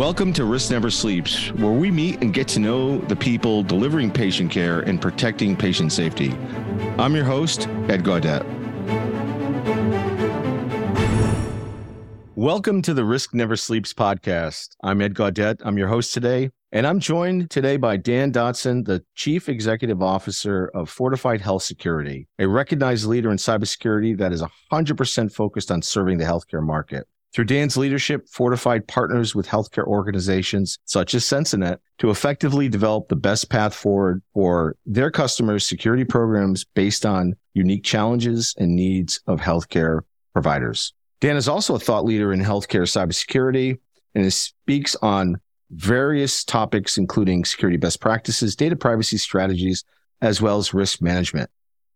Welcome to Risk Never Sleeps, where we meet and get to know the people delivering patient care and protecting patient safety. I'm your host, Ed Gaudet. Welcome to the Risk Never Sleeps podcast. I'm Ed Gaudet. I'm your host today, and I'm joined today by Dan Dodson, the Chief Executive Officer of Fortified Health Security, a recognized leader in cybersecurity that is 100% focused on serving the healthcare market. Through Dan's leadership, Fortified partners with healthcare organizations such as Censinet to effectively develop the best path forward for their customers' security programs based on unique challenges and needs of healthcare providers. Dan is also a thought leader in healthcare cybersecurity and speaks on various topics, including security best practices, data privacy strategies, as well as risk management.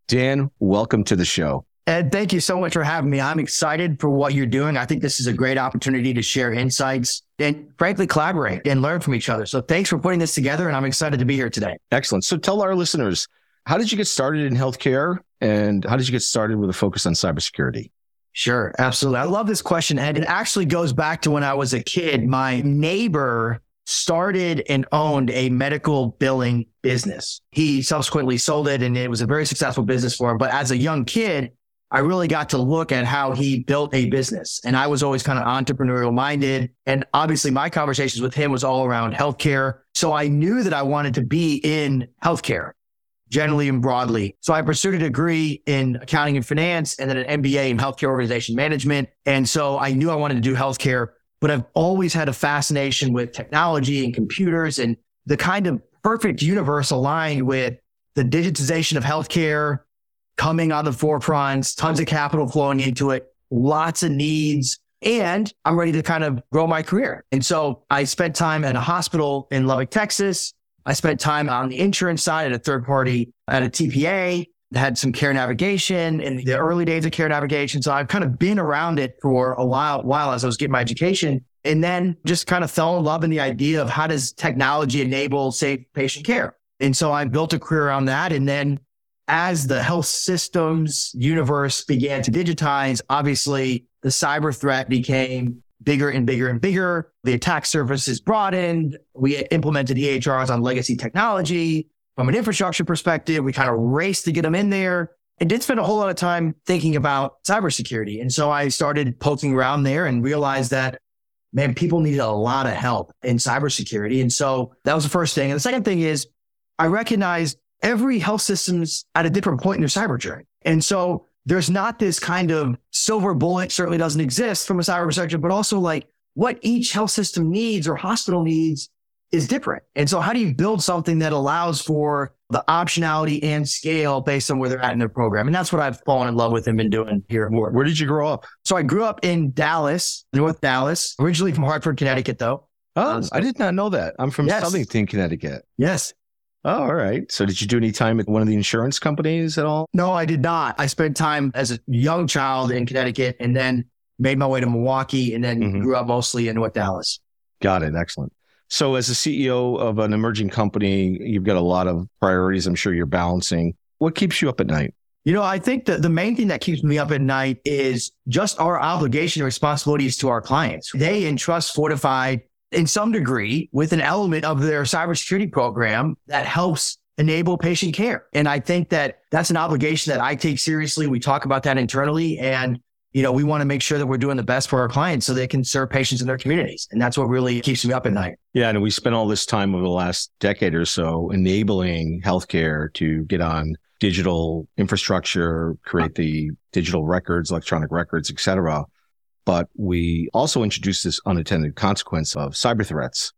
Dan, welcome to the show. Ed, thank you so much for having me. I'm excited for what you're doing. I think this is a great opportunity to share insights and frankly collaborate and learn from each other. So thanks for putting this together and I'm excited to be here today. Excellent. So tell our listeners, how did you get started in healthcare and how did you get started with a focus on cybersecurity? Sure, absolutely. I love this question, Ed. It actually goes back to when I was a kid. My neighbor started and owned a medical billing business. He subsequently sold it and it was a very successful business for him. But as a young kid, I really got to look at how he built a business. And I was always kind of entrepreneurial minded. And obviously my conversations with him was all around healthcare. So I knew that I wanted to be in healthcare generally and broadly. So I pursued a degree in accounting and finance and then an MBA in healthcare organization management. And so I knew I wanted to do healthcare, but I've always had a fascination with technology and computers and the kind of perfect universe aligned with the digitization of healthcare, coming on the forefront, tons of capital flowing into it, lots of needs. And I'm ready to kind of grow my career. And so I spent time at a hospital in Lubbock, Texas. I spent time on the insurance side at a third party at a TPA, had some care navigation in the early days of care navigation. So I've kind of been around it for a while, while as I was getting my education and then just kind of fell in love in the idea of how does technology enable safe patient care? And so I built a career around that. And then as the health systems universe began to digitize, obviously the cyber threat became bigger and bigger and bigger. The attack surfaces broadened. We implemented EHRs on legacy technology. From an infrastructure perspective, we kind of raced to get them in there and did spend a whole lot of time thinking about cybersecurity. And so I started poking around there and realized that, man, people needed a lot of help in cybersecurity. And so that was the first thing. And the second thing is I recognized every health system's at a different point in their cyber journey. And so there's not this kind of silver bullet certainly doesn't exist from a cyber perspective, but also like what each health system needs or hospital needs is different. And so how do you build something that allows for the optionality and scale based on where they're at in their program? And that's what I've fallen in love with and been doing here. Where, where did you grow up? So I grew up in Dallas, North Dallas, originally from Hartford, Connecticut, though. Oh, I did not know that. I'm from yes. Southington, Connecticut. Yes. Oh, all right. So did you do any time at one of the insurance companies at all? No, I did not. I spent time as a young child in Connecticut and then made my way to Milwaukee and then mm-hmm. grew up mostly in North Dallas. Got it. Excellent. So as a CEO of an emerging company, you've got a lot of priorities I'm sure you're balancing. What keeps you up at night? You know, I think that the main thing that keeps me up at night is just our obligation and responsibilities to our clients. They entrust Fortified in some degree with an element of their cybersecurity program that helps enable patient care. And I think that that's an obligation that I take seriously. We talk about that internally and you know, we want to make sure that we're doing the best for our clients so they can serve patients in their communities. And that's what really keeps me up at night. Yeah. And we spent all this time over the last decade or so enabling healthcare to get on digital infrastructure, create the digital records, electronic records, et cetera. But we also introduced this unintended consequence of cyber threats.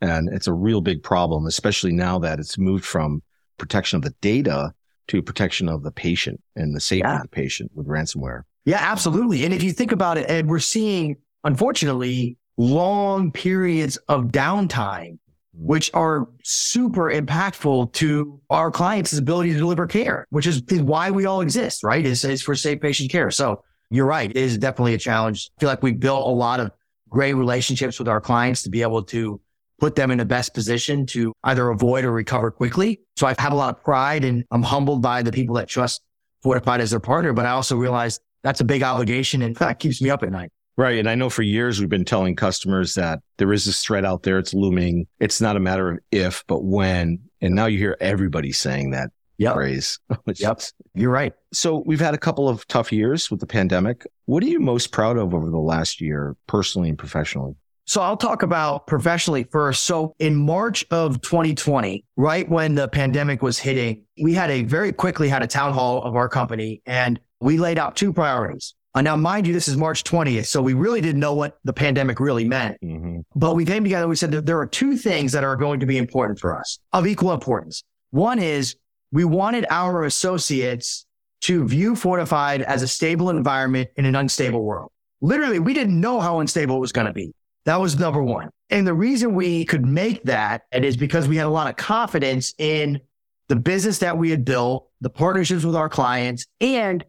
And it's a real big problem, especially now that it's moved from protection of the data to protection of the patient and the safety yeah. of the patient with ransomware. Yeah, absolutely. And if you think about it, Ed, we're seeing, unfortunately, long periods of downtime, mm-hmm. which are super impactful to our clients' ability to deliver care, which is, is why we all exist, right? Is, is for safe patient care. So you're right. It is definitely a challenge. I feel like we've built a lot of great relationships with our clients to be able to put them in the best position to either avoid or recover quickly. So I have a lot of pride and I'm humbled by the people that trust Fortified as their partner, but I also realize that's a big obligation and that keeps me up at night. Right. And I know for years we've been telling customers that there is this threat out there. It's looming. It's not a matter of if, but when. And now you hear everybody saying that Yep. phrase. which Yep. is- You're right. So we've had a couple of tough years with the pandemic. What are you most proud of over the last year, personally and professionally? So I'll talk about professionally first. So in March of 2020, right when the pandemic was hitting, we had a very quickly had a town hall of our company and we laid out two priorities. Uh, now, mind you, this is March 20th. So we really didn't know what the pandemic really meant. Mm-hmm. But we came together. We said that there are two things that are going to be important for us of equal importance. One is we wanted our associates to view Fortified as a stable environment in an unstable world. Literally, we didn't know how unstable it was going to be. That was number one. And the reason we could make that is because we had a lot of confidence in the business that we had built, the partnerships with our clients. And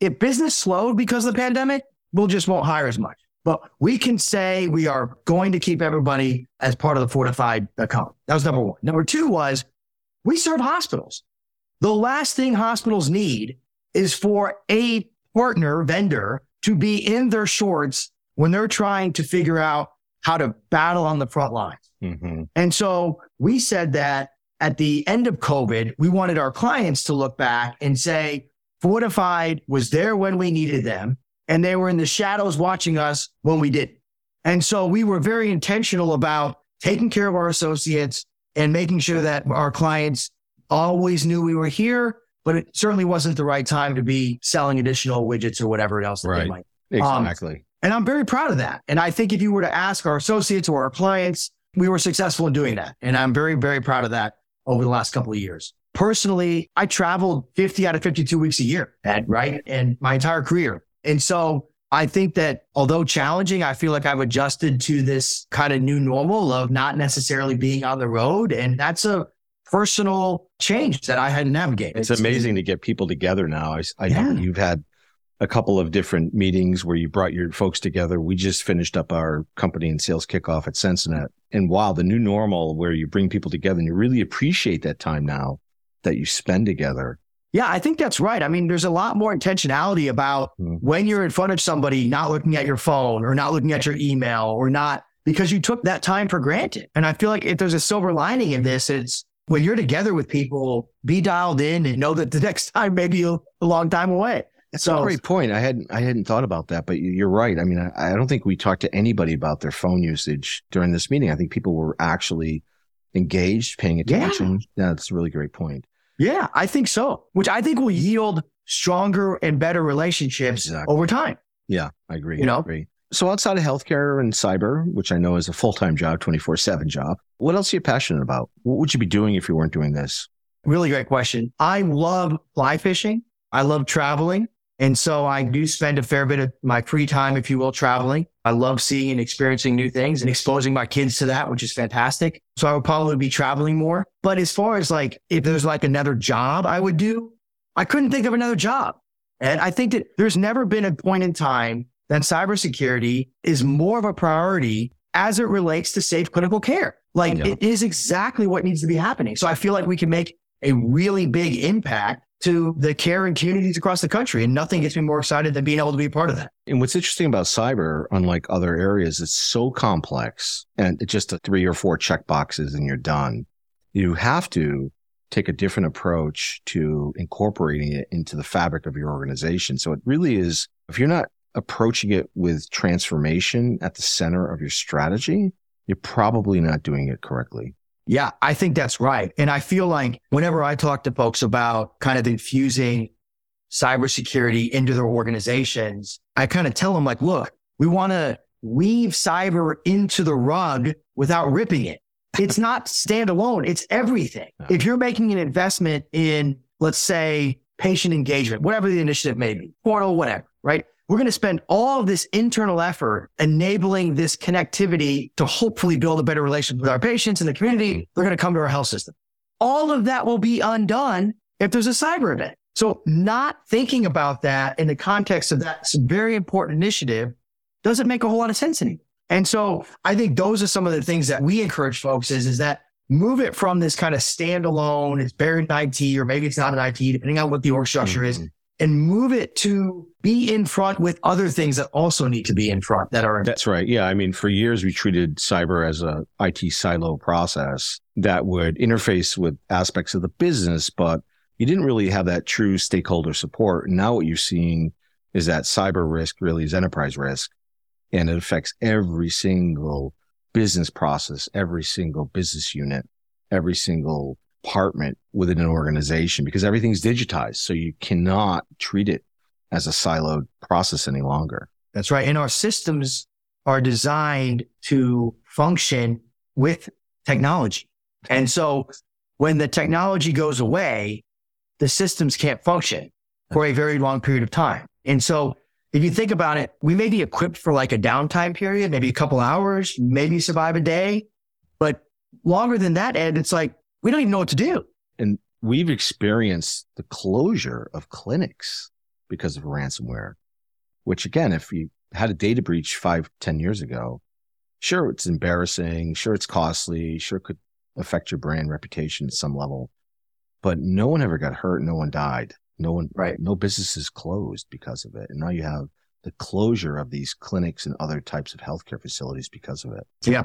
if business slowed because of the pandemic, we'll just won't hire as much. But we can say we are going to keep everybody as part of the fortified account. That was number one. Number two was we serve hospitals. The last thing hospitals need is for a partner vendor to be in their shorts when they're trying to figure out how to battle on the front lines. Mm-hmm. And so we said that at the end of COVID, we wanted our clients to look back and say, Fortified was there when we needed them, and they were in the shadows watching us when we didn't. And so we were very intentional about taking care of our associates and making sure that our clients always knew we were here, but it certainly wasn't the right time to be selling additional widgets or whatever else that they Right. might. Um, exactly. And I'm very proud of that. And I think if you were to ask our associates or our clients, we were successful in doing that. And I'm very, very proud of that over the last couple of years. Personally, I traveled 50 out of 52 weeks a year, Ed, right? And my entire career. And so I think that although challenging, I feel like I've adjusted to this kind of new normal of not necessarily being on the road. And that's a personal change that I had to navigate. it's amazing to get people together now. I, I know Yeah. you've had a couple of different meetings where you brought your folks together. We just finished up our company and sales kickoff at Censinet. And wow, the new normal where you bring people together and you really appreciate that time now that you spend together. Yeah, I think that's right. I mean, there's a lot more intentionality about Mhm. when you're in front of somebody, not looking at your phone or not looking at your email or not because you took that time for granted. And I feel like if there's a silver lining in this, it's when you're together with people, be dialed in and know that the next time may be a, long time away. That's a great point. I hadn't I hadn't thought about that, but you- you're right. I mean, I, I don't think we talked to anybody about their phone usage during this meeting. I think people were actually engaged, paying attention. Yeah, that's a really great point. yeah, I think so, which I think will yield stronger and better relationships Exactly. over time. Yeah, I agree. You know? I agree. So outside of healthcare and cyber, which I know is a full-time job, 24-7 job, what else are you passionate about? What would you be doing if you weren't doing this? Really great question. I love fly fishing. I love traveling. And so I do spend a fair bit of my free time, if you will, traveling. I love seeing and experiencing new things and exposing my kids to that, which is fantastic. So I would probably be traveling more. But as far as like, if there's like another job I would do, I couldn't think of another job. And I think that there's never been a point in time that cybersecurity is more of a priority as it relates to safe clinical care. Like Yeah. it is exactly what needs to be happening. So I feel like we can make a really big impact to the care and communities across the country. And nothing gets me more excited than being able to be a part of that. And what's interesting about cyber, unlike other areas, it's so complex and it's just a three or four check boxes and you're done. You have to take a different approach to incorporating it into the fabric of your organization. So it really is, if you're not approaching it with transformation at the center of your strategy, you're probably not doing it correctly. Yeah, I think that's right. And I feel like whenever I talk to folks about kind of infusing cybersecurity into their organizations, I kind of tell them like, look, we want to weave cyber into the rug without ripping it. It's not standalone. It's everything. If you're making an investment in, let's say, patient engagement, whatever the initiative may be, portal, whatever, right? We're going to spend all of this internal effort enabling this connectivity to hopefully build a better relationship with our patients and the community. They're going to come to our health system. All of that will be undone if there's a cyber event. So not thinking about that in the context of that very important initiative doesn't make a whole lot of sense anymore. And so I think those are some of the things that we encourage folks is, is that move it from this kind of standalone, it's buried in IT, or maybe it's not in IT, depending on what the org structure is, Mhm. And move it to be in front with other things that also need to be in front that are. That's right. Yeah. I mean, for years we treated cyber as a IT silo process that would interface with aspects of the business, but you didn't really have that true stakeholder support. Now what you're seeing is that cyber risk really is enterprise risk and it affects every single business process, every single business unit, every single department within an organization because everything's digitized. So you cannot treat it as a siloed process any longer. That's right. And our systems are designed to function with technology. And so when the technology goes away, the systems can't function for a very long period of time. And so if you think about it, we may be equipped for like a downtime period, maybe a couple hours, maybe survive a day. But longer than that, Ed, it's like we don't even know what to do. And we've experienced the closure of clinics because of ransomware, which again, if you had a data breach five, ten years ago, sure, it's embarrassing. Sure, it's costly. Sure, it could affect your brand reputation at some level, but no one ever got hurt. No one died. No one, right. No businesses closed because of it. And now you have the closure of these clinics and other types of healthcare facilities because of it. Yeah.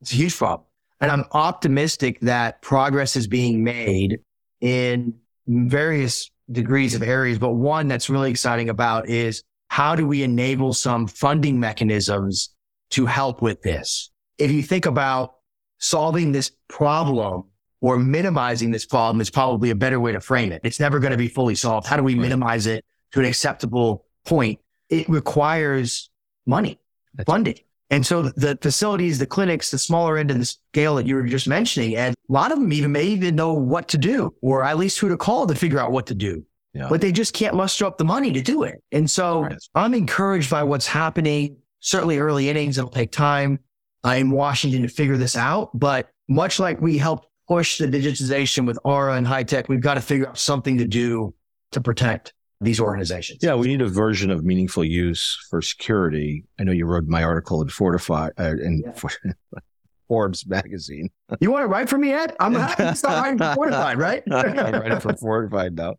It's a huge problem. And I'm optimistic that progress is being made in various degrees of areas. But one that's really exciting about is how do we enable some funding mechanisms to help with this? If you think about solving this problem or minimizing this problem is probably a better way to frame it. It's never going to be fully solved. How do we minimize it to an acceptable point? It requires money, That's funding. And so the facilities, the clinics, the smaller end of the scale that you were just mentioning, and a lot of them even may even know what to do, or at least who to call to figure out what to do. Yeah. But they just can't muster up the money to do it. And so right. I'm encouraged by what's happening. Certainly early innings, it'll take time I in Washington to figure this out. But much like we helped push the digitization with ARRA and HITECH, we've got to figure out something to do to protect these organizations. Yeah, we need a version of meaningful use for security. I know you wrote my article in Fortify uh, in yeah. Forbes magazine. You want to write for me, Ed? I'm not writing for Fortified, right? I'm writing for Fortified now.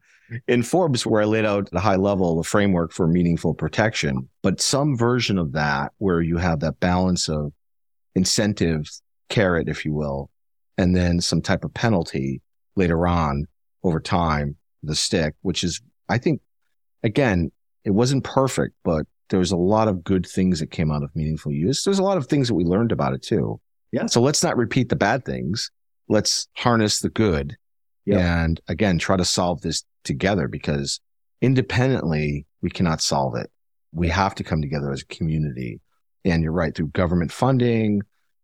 In Forbes, where I laid out the high level, the framework for meaningful protection, but some version of that where you have that balance of incentive carrot, if you will, and then some type of penalty later on over time, the stick, which is, I think, again, it wasn't perfect, but there was a lot of good things that came out of meaningful use. There's a lot of things that we learned about it too. Yeah. So let's not repeat the bad things. Let's harness the good. Yeah. And again, try to solve this together because independently, we cannot solve it. We have to come together as a community. And you're right, through government funding,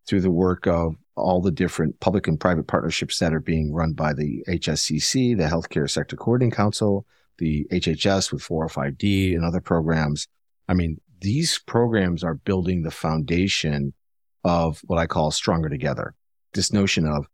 through the work of all the different public and private partnerships that are being run by the HSCC, the Healthcare Sector Coordinating Council, the HHS with 405D and other programs. I mean, these programs are building the foundation of what I call stronger together. This notion of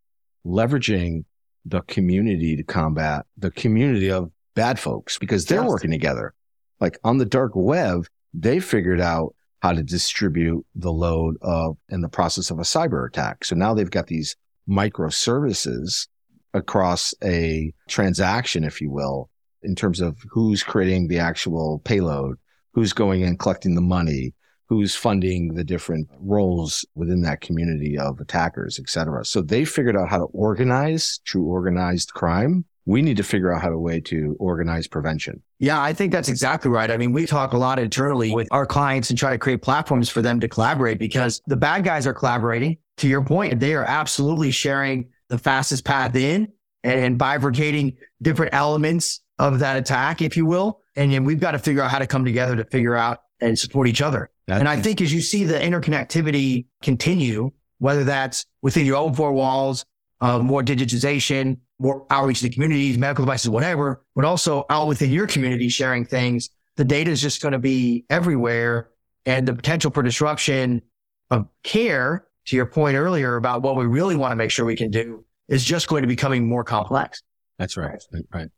leveraging the community to combat the community of bad folks because they're yes. working together. Like on the dark web, they figured out how to distribute the load of in the process of a cyber attack. So now they've got these microservices across a transaction, if you will, in terms of who's creating the actual payload, who's going and collecting the money, who's funding the different roles within that community of attackers, et cetera. So they figured out how to organize true organized crime we need to figure out how to way to organize prevention. Yeah, I think that's exactly right. I mean, we talk a lot internally with our clients and try to create platforms for them to collaborate because the bad guys are collaborating. To your point, they are absolutely sharing the fastest path in and bifurcating different elements of that attack, if you will. And then we've got to figure out how to come together to figure out and support each other. That's and I think as you see the interconnectivity continue, whether that's within your own four walls, uh, more digitization, more outreach to the communities, medical devices, whatever, but also out within your community sharing things. The data is just going to be everywhere and the potential for disruption of care to your point earlier about what we really want to make sure we can do is just going to be becoming more complex. That's right. Right.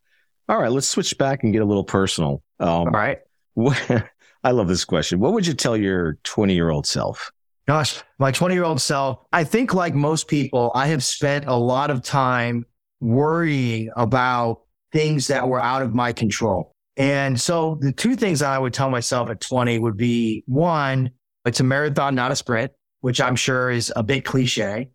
All right. Let's switch back and get a little personal. Um, All right. I love this question. What would you tell your 20 year old self? Gosh, my 20 year old self, I think like most people, I have spent a lot of time worrying about things that were out of my control. And so the two things I would tell myself at 20 would be one, it's a marathon, not a sprint, which I'm sure is a bit cliche.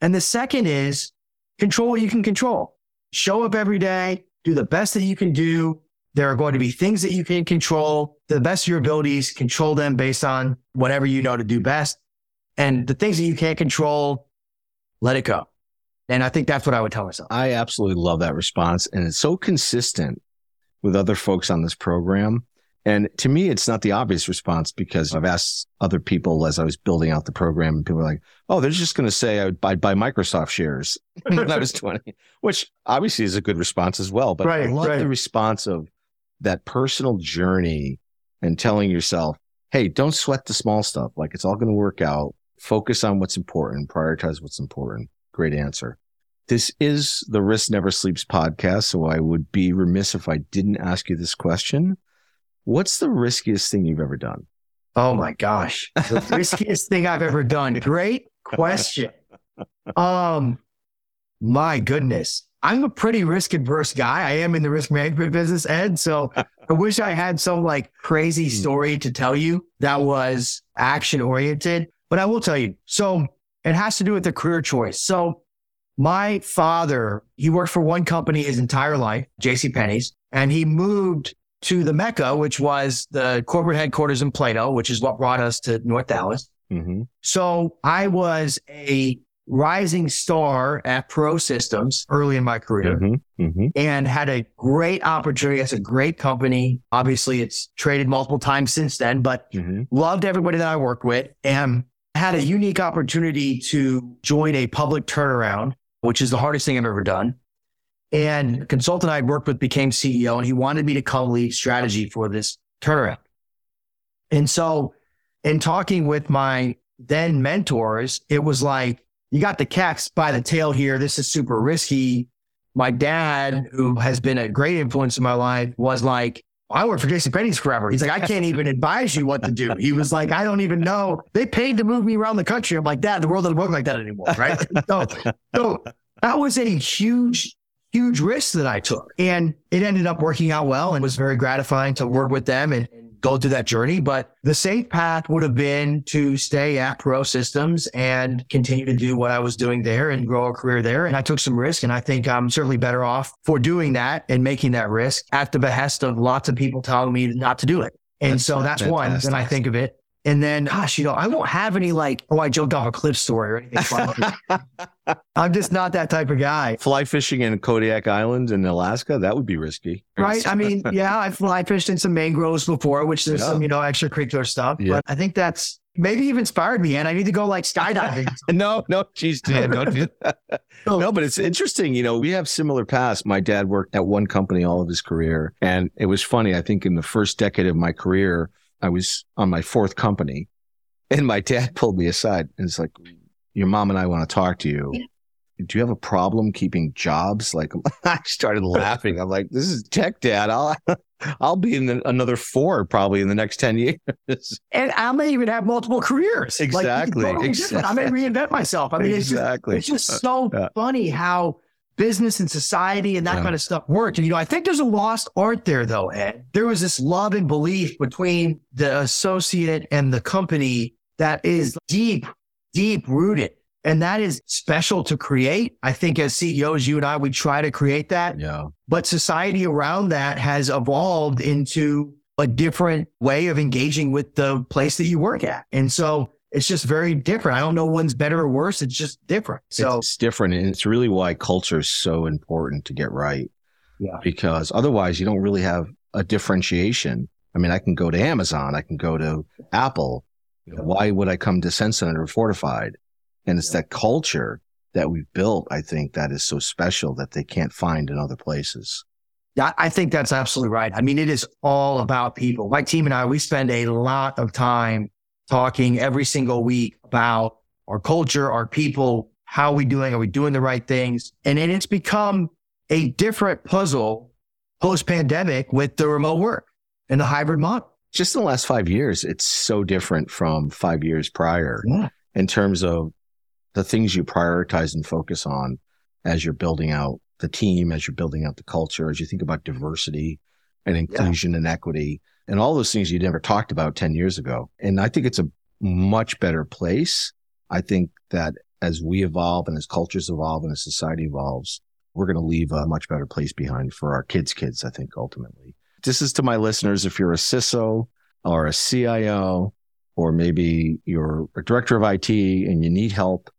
And the second is control what you can control. Show up every day, do the best that you can do. There are going to be things that you can control the best of your abilities, control them based on whatever you know to do best. And the things that you can't control, let it go. And I think that's what I would tell myself. I absolutely love that response. And it's so consistent with other folks on this program. And to me, it's not the obvious response because I've asked other people as I was building out the program, and people are like, oh, they're just going to say I would buy, buy Microsoft shares when I was 20, which obviously is a good response as well. But right, I love right. the response of that personal journey and telling yourself, hey, don't sweat the small stuff. Like it's all going to work out. Focus on what's important, prioritize what's important. Great answer. This is the Risk Never Sleeps podcast. So I would be remiss if I didn't ask you this question. What's the riskiest thing you've ever done? Oh my gosh. The riskiest thing I've ever done. Great question. Um, my goodness. I'm a pretty risk adverse guy. I am in the risk management business, Ed. So I wish I had some like crazy hmm. story to tell you that was action oriented, but I will tell you. So it has to do with the career choice. So my father, he worked for one company his entire life, J.C. Penney's, and he moved to the Mecca, which was the corporate headquarters in Plano, which is what brought us to North Dallas. Mm-hmm. So I was a rising star at Pro Systems early in my career mm-hmm. Mm-hmm. and had a great opportunity. It's a great company. Obviously, it's traded multiple times since then, but mm-hmm. loved everybody that I worked with and had a unique opportunity to join a public turnaround which is the hardest thing I've ever done. And the consultant I'd worked with became CEO and he wanted me to come lead strategy for this turnaround. And so in talking with my then mentors, it was like, you got the cats by the tail here. This is super risky. My dad, who has been a great influence in my life, was like, I worked for J.C. Penney's forever. He's like, I can't even advise you what to do. He was like, I don't even know. They paid to move me around the country. I'm like, Dad, the world doesn't work like that anymore, right? so, so that was a huge, huge risk that I took, and it ended up working out well, and was very gratifying to work with them and, go through that journey. But the safe path would have been to stay at Pro Systems and continue to do what I was doing there and grow a career there. And I took some risk. And I think I'm certainly better off for doing that and making that risk at the behest of lots of people telling me not to do it. And that's so that's fantastic. one. Then I think of it. And then, gosh, you know, I won't have any like, oh, I jumped off a cliff story or anything. I'm just not that type of guy. Fly fishing in Kodiak Island in Alaska, that would be risky. Right. I mean, yeah, I've fly fished in some mangroves before, which there's yeah. some, you know, extracurricular stuff. Yeah. But I think that's maybe you've inspired me and I need to go like skydiving. no, no, geez, Dan, don't do that. no, but it's interesting. You know, we have similar paths. My dad worked at one company all of his career. And it was funny. I think in the first decade of my career, I was on my fourth company and my dad pulled me aside and it's like, your mom and I want to talk to you. Do you have a problem keeping jobs? Like I started laughing. I'm like, this is tech dad. I'll, I'll be in the, another four probably in the next 10 years. And I may even have multiple careers. Exactly. Like, exactly. I may reinvent myself. I mean, exactly. it's, just, it's just so yeah. funny how business and society and that yeah. kind of stuff worked. And, you know, I think there's a lost art there, though, Ed. There was this love and belief between the associate and the company that is deep, deep rooted. And that is special to create. I think as CEOs, you and I, we try to create that. Yeah. But society around that has evolved into a different way of engaging with the place that you work at. And so it's just very different. I don't know one's better or worse. It's just different. So it's different. And it's really why culture is so important to get right. Yeah. Because otherwise you don't really have a differentiation. I mean, I can go to Amazon, I can go to Apple. Know, why would I come to Censinet or Fortified? And it's yeah. that culture that we've built, I think, that is so special that they can't find in other places. Yeah, I think that's absolutely right. I mean, it is all about people. My team and I, we spend a lot of time talking every single week about our culture, our people, how are we doing? Are we doing the right things? And, and it's become a different puzzle post pandemic with the remote work and the hybrid model. Just in the last five years, it's so different from five years prior yeah. in terms of the things you prioritize and focus on as you're building out the team, as you're building out the culture, as you think about diversity and inclusion yeah. and equity and all those things you never talked about 10 years ago. And I think it's a much better place. I think that as we evolve and as cultures evolve and as society evolves, we're going to leave a much better place behind for our kids' kids, I think, ultimately. This is to my listeners. If you're a CISO or a CIO, or maybe you're a director of IT and you need help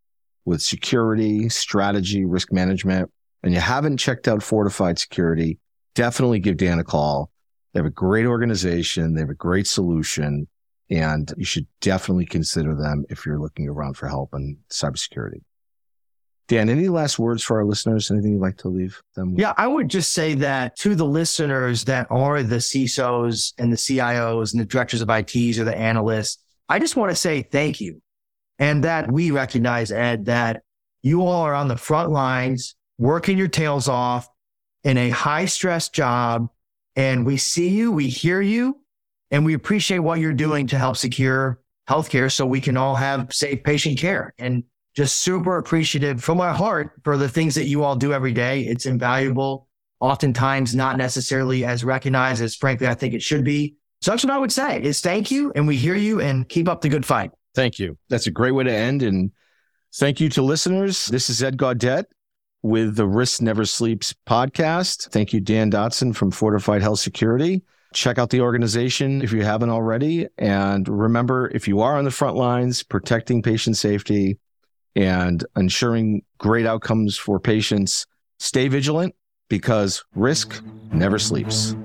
with security, strategy, risk management, and you haven't checked out Fortified Security, definitely give Dan a call. They have a great organization. They have a great solution. And you should definitely consider them if you're looking around for help in cybersecurity. Dan, any last words for our listeners? Anything you'd like to leave them with? Yeah, I would just say that to the listeners that are the CISOs and the CIOs and the directors of ITs or the analysts, I just want to say thank you. And that we recognize, Ed, that you all are on the front lines, working your tails off in a high stress job. And we see you, we hear you, and we appreciate what you're doing to help secure healthcare so we can all have safe patient care. And just super appreciative from my heart for the things that you all do every day. It's invaluable, oftentimes not necessarily as recognized as frankly I think it should be. So that's what I would say is thank you and we hear you and keep up the good fight. Thank you. That's a great way to end. And thank you to listeners. This is Ed Gaudet with the Risk Never Sleeps podcast. Thank you, Dan Dodson from Fortified Health Security. Check out the organization if you haven't already. And remember, if you are on the front lines protecting patient safety and ensuring great outcomes for patients, stay vigilant because risk never sleeps.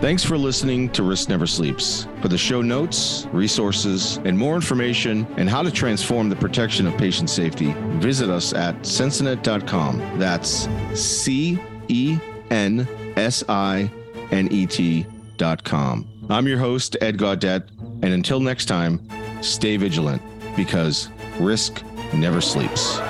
Thanks for listening to Risk Never Sleeps. For the show notes, resources, and more information and how to transform the protection of patient safety, visit us at censinet.com. That's C E N S I N E T.com. I'm your host, Ed Gaudet, and until next time, stay vigilant because risk never sleeps.